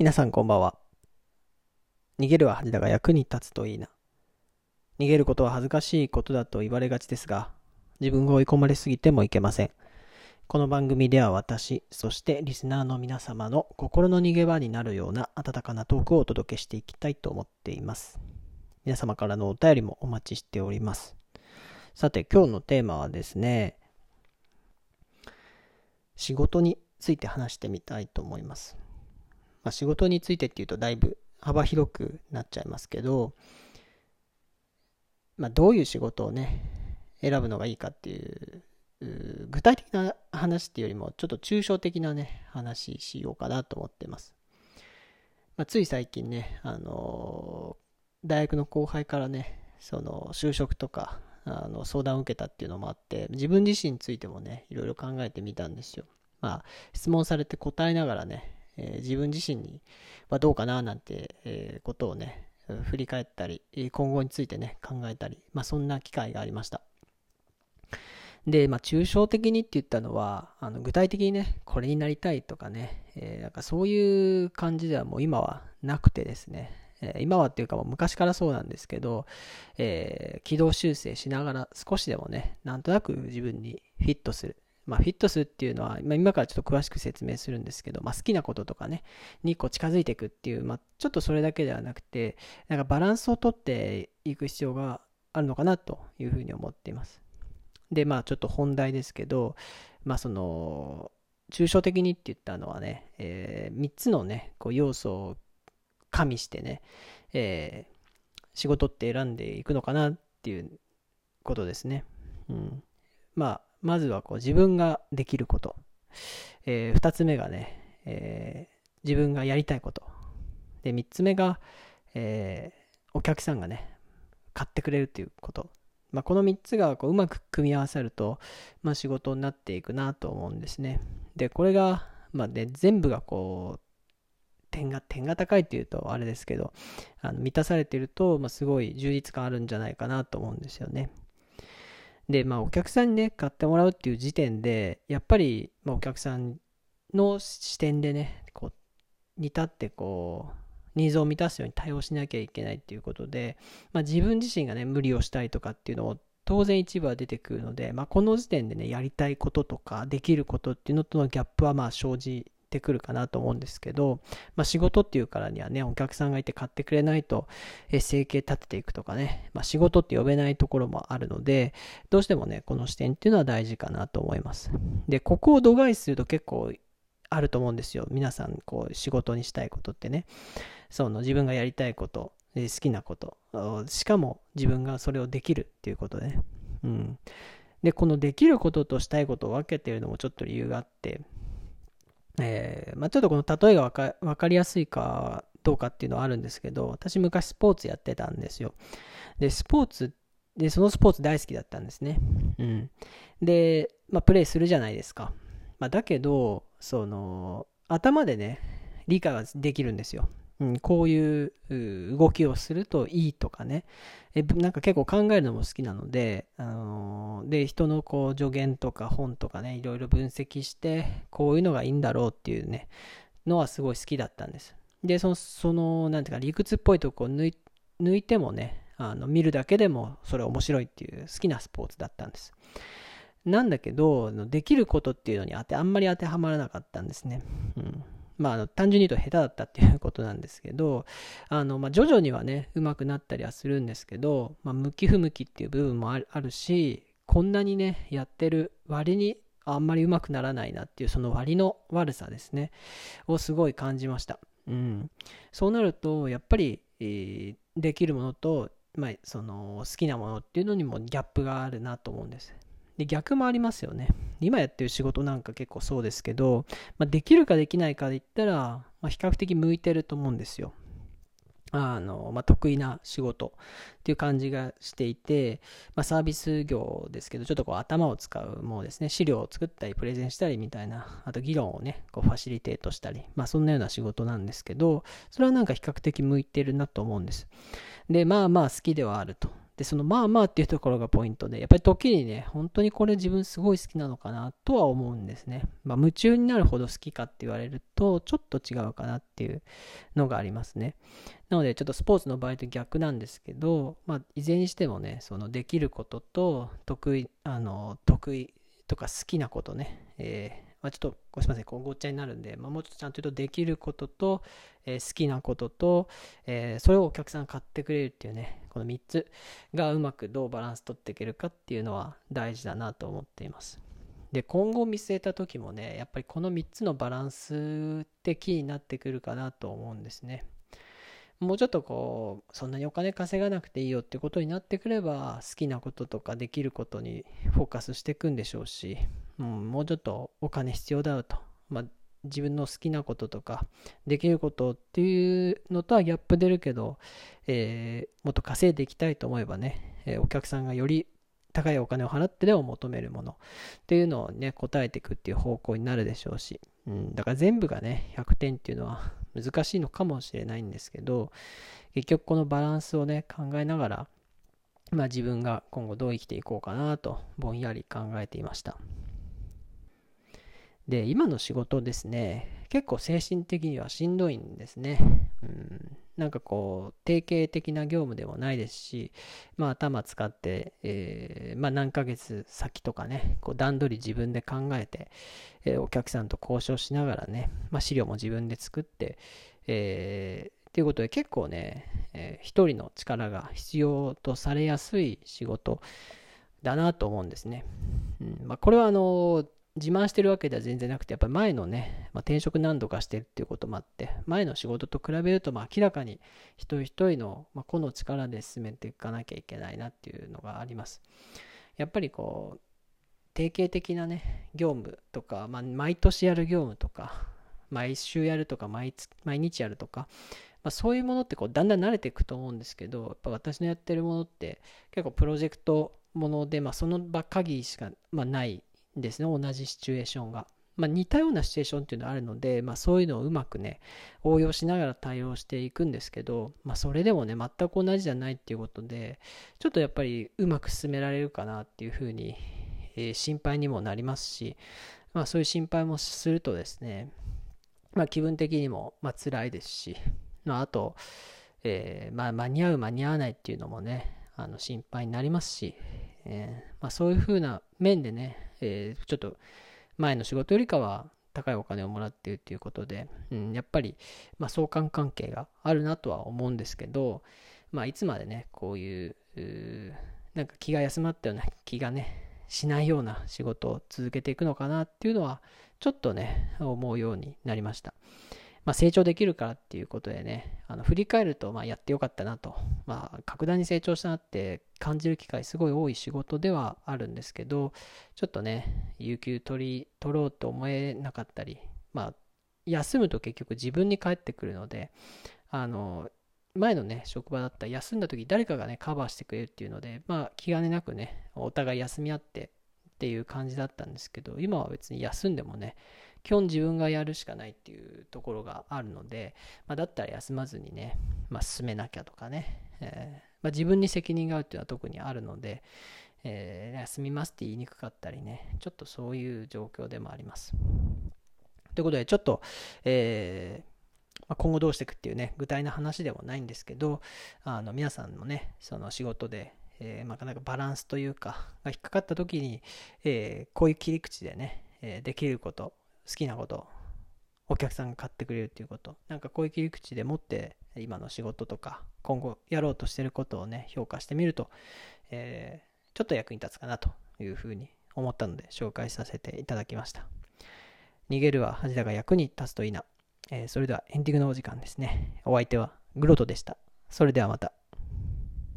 皆さんこんばんは。逃げるは恥だが役に立つといいな。逃げることは恥ずかしいことだと言われがちですが、自分が追い込まれすぎてもいけません。この番組では私、そしてリスナーの皆様の心の逃げ場になるような温かなトークをお届けしていきたいと思っています。皆様からのお便りもお待ちしております。さて、今日のテーマはですね、仕事について話してみたいと思います。まあ、仕事についてっていうとだいぶ幅広くなっちゃいますけど、まあ、どういう仕事をね、選ぶのがいいかっていう、具体的な話っていうよりも、ちょっと抽象的なね、話しようかなと思ってます。まあ、つい最近ね、あの、大学の後輩からね、その、就職とか、あの、相談を受けたっていうのもあって、自分自身についてもね、いろいろ考えてみたんですよ。まあ、質問されて答えながらね、えー、自分自身にはどうかななんて、え、ことをね、振り返ったり、今後についてね、考えたり、まあそんな機会がありました。で、まあ抽象的にって言ったのは、あの具体的にね、これになりたいとかね、えー、なんかそういう感じではもう今はなくてですね、え今はっていうかもう昔からそうなんですけど、えー、軌道修正しながら少しでもね、なんとなく自分にフィットする。まあ、フィットするっていうのは、まあ、今からちょっと詳しく説明するんですけど、まあ、好きなこととかね、にこう近づいていくっていう、まあ、ちょっとそれだけではなくて、なんかバランスをとっていく必要があるのかなというふうに思っています。で、まあ、ちょっと本題ですけど、まあ、その、抽象的にって言ったのはね、えー、3つのね、こう要素を加味してね、えー、仕事って選んでいくのかなっていうことですね。うん。まあ、まずはこう自分ができること。えー、2つ目がね、えー、自分がやりたいこと。で、3つ目が、えー、お客さんがね、買ってくれるっていうこと。まあ、この3つがこううまく組み合わさると、まあ、仕事になっていくなと思うんですね。で、これが、まあね、全部がこう、点が、点が高いっていうとあれですけど、あの満たされてると、まあ、すごい充実感あるんじゃないかなと思うんですよね。で、まあ、お客さんにね、買ってもらうっていう時点で、やっぱり、まあ、お客さんの視点でね、こう、に立って、こう、ニーズを満たすように対応しなきゃいけないっていうことで、まあ、自分自身がね、無理をしたりとかっていうのを当然一部は出てくるので、まあ、この時点でね、やりたいこととか、できることっていうのとのギャップはまあ生じってくるかなと思うんですけど、まあ、仕事っていうからにはね、お客さんがいて買ってくれないと、え生計立てていくとかね、まあ、仕事って呼べないところもあるので、どうしてもね、この視点っていうのは大事かなと思います。で、ここを度外視すると結構あると思うんですよ。皆さん、こう、仕事にしたいことってね。その自分がやりたいこと、好きなこと、しかも自分がそれをできるっていうことでね。うん。で、このできることとしたいことを分けてるのもちょっと理由があって、えー、まあ、ちょっとこの例えが分かりやすいかどうかっていうのはあるんですけど、私昔スポーツやってたんですよ。で、スポーツ、で、そのスポーツ大好きだったんですね。うん。で、まあ、プレイするじゃないですか。まあ、だけど、その、頭でね、理解はできるんですよ。うん、こういう動きをするといいとかね。えなんか結構考えるのも好きなので、あのー、で、人のこう助言とか本とかね、いろいろ分析して、こういうのがいいんだろうっていうね、のはすごい好きだったんです。で、その、そのなんていうか理屈っぽいとこを抜いてもね、あの見るだけでもそれ面白いっていう好きなスポーツだったんです。なんだけど、できることっていうのに当て、あんまり当てはまらなかったんですね。うんまあ、単純に言うと下手だったっていうことなんですけど、あの、まあ、徐々にはね、上手くなったりはするんですけど、まあ、向き不向きっていう部分もあるし、こんなにね、やってる割にあんまり上手くならないなっていう、その割の悪さですね、をすごい感じました。うん。そうなると、やっぱり、えー、できるものと、まあ、その好きなものっていうのにもギャップがあるなと思うんです。で、逆もありますよね。今やってる仕事なんか結構そうですけど、まあ、できるかできないかで言ったら、まあ、比較的向いてると思うんですよ。あの、まあ、得意な仕事っていう感じがしていて、まあ、サービス業ですけど、ちょっとこう頭を使うものですね、資料を作ったり、プレゼンしたりみたいな、あと議論をね、こうファシリテートしたり、まあそんなような仕事なんですけど、それはなんか比較的向いてるなと思うんです。で、まあまあ好きではあると。で、そのまあまあっていうところがポイントで、やっぱり時にね、本当にこれ自分すごい好きなのかなとは思うんですね。まあ、夢中になるほど好きかって言われると、ちょっと違うかなっていうのがありますね。なので、ちょっとスポーツの場合と逆なんですけど、まあ、いずれにしてもね、そのできることと、得意、あの、得意とか好きなことね、えーまあ、ちょっとごすみません、こうごっちゃになるんで、まあ、もうちょっとちゃんと言うと、できることと、えー、好きなことと、えー、それをお客さん買ってくれるっていうね、この3つがうまくどうバランス取っていけるかっていうのは大事だなと思っています。で、今後見据えた時もね、やっぱりこの3つのバランスってキーになってくるかなと思うんですね。もうちょっとこう、そんなにお金稼がなくていいよってことになってくれば、好きなこととかできることにフォーカスしていくんでしょうし、うん、もうちょっとお金必要だよと。まあ、自分の好きなこととか、できることっていうのとはギャップ出るけど、えー、もっと稼いでいきたいと思えばね、えー、お客さんがより高いお金を払ってでも求めるものっていうのをね、答えていくっていう方向になるでしょうし、うん、だから全部がね、100点っていうのは難しいのかもしれないんですけど、結局このバランスをね、考えながら、まあ自分が今後どう生きていこうかなと、ぼんやり考えていました。で、今の仕事ですね、結構精神的にはしんどいんですね。うん、なんかこう、定型的な業務でもないですし、まあ頭使って、えー、まあ何ヶ月先とかね、こう段取り自分で考えて、えー、お客さんと交渉しながらね、まあ資料も自分で作って、えー、ということで結構ね、えー、一人の力が必要とされやすい仕事だなと思うんですね。うんまあ、これはあの自慢してるわけでは全然なくて、やっぱり前のね、まあ、転職何度かしてるっていうこともあって、前の仕事と比べると、まあ、明らかに一人一人の、まあ、個の力で進めていかなきゃいけないなっていうのがあります。やっぱりこう、定型的なね、業務とか、まあ、毎年やる業務とか、毎週やるとか毎、毎日やるとか、まあ、そういうものってこうだんだん慣れていくと思うんですけど、やっぱ私のやってるものって結構プロジェクトもので、まあ、その場限りしか、まあ、ないですね、同じシチュエーションが。まあ、似たようなシチュエーションっていうのはあるので、まあ、そういうのをうまくね、応用しながら対応していくんですけど、まあ、それでもね、全く同じじゃないっていうことで、ちょっとやっぱりうまく進められるかなっていうふうに、えー、心配にもなりますし、まあ、そういう心配もするとですね、まあ、気分的にも、まあ、辛いですし、まあ、あと、えー、まあ、間に合う間に合わないっていうのもね、あの心配になりますし、えー、まあ、そういうふうな面でね、えー、ちょっと前の仕事よりかは高いお金をもらっているっていうことで、うん、やっぱり、まあ、相関関係があるなとは思うんですけど、まあ、いつまでね、こういう、うなんか気が休まったような気がね、しないような仕事を続けていくのかなっていうのは、ちょっとね、思うようになりました。まあ、成長できるからっていうことでね、あの振り返ると、まあ、やってよかったなと、まあ、格段に成長したなって感じる機会すごい多い仕事ではあるんですけど、ちょっとね、有給取り、取ろうと思えなかったり、まあ、休むと結局自分に返ってくるので、あの、前のね、職場だったら休んだ時誰かがね、カバーしてくれるっていうので、まあ気兼ねなくね、お互い休み合ってっていう感じだったんですけど、今は別に休んでもね、基本自分がやるしかないっていうところがあるので、まあ、だったら休まずにね、まあ、進めなきゃとかね、えー、まあ、自分に責任があるっていうのは特にあるので、えー、休みますって言いにくかったりね、ちょっとそういう状況でもあります。ということで、ちょっと、えー、ま、今後どうしていくっていうね、具体な話でもないんですけど、あの皆さんのね、その仕事で、えー、なかなかバランスというか、が引っかかった時に、えー、こういう切り口でね、えできること、好きなこと、お客さんが買ってくれるっていうこと、なんかこういう切り口でもって今の仕事とか今後やろうとしてることをね、評価してみると、えー、ちょっと役に立つかなというふうに思ったので紹介させていただきました。逃げるは恥だが役に立つといいな。えー、それではエンディングのお時間ですね。お相手はグロトでした。それではまた。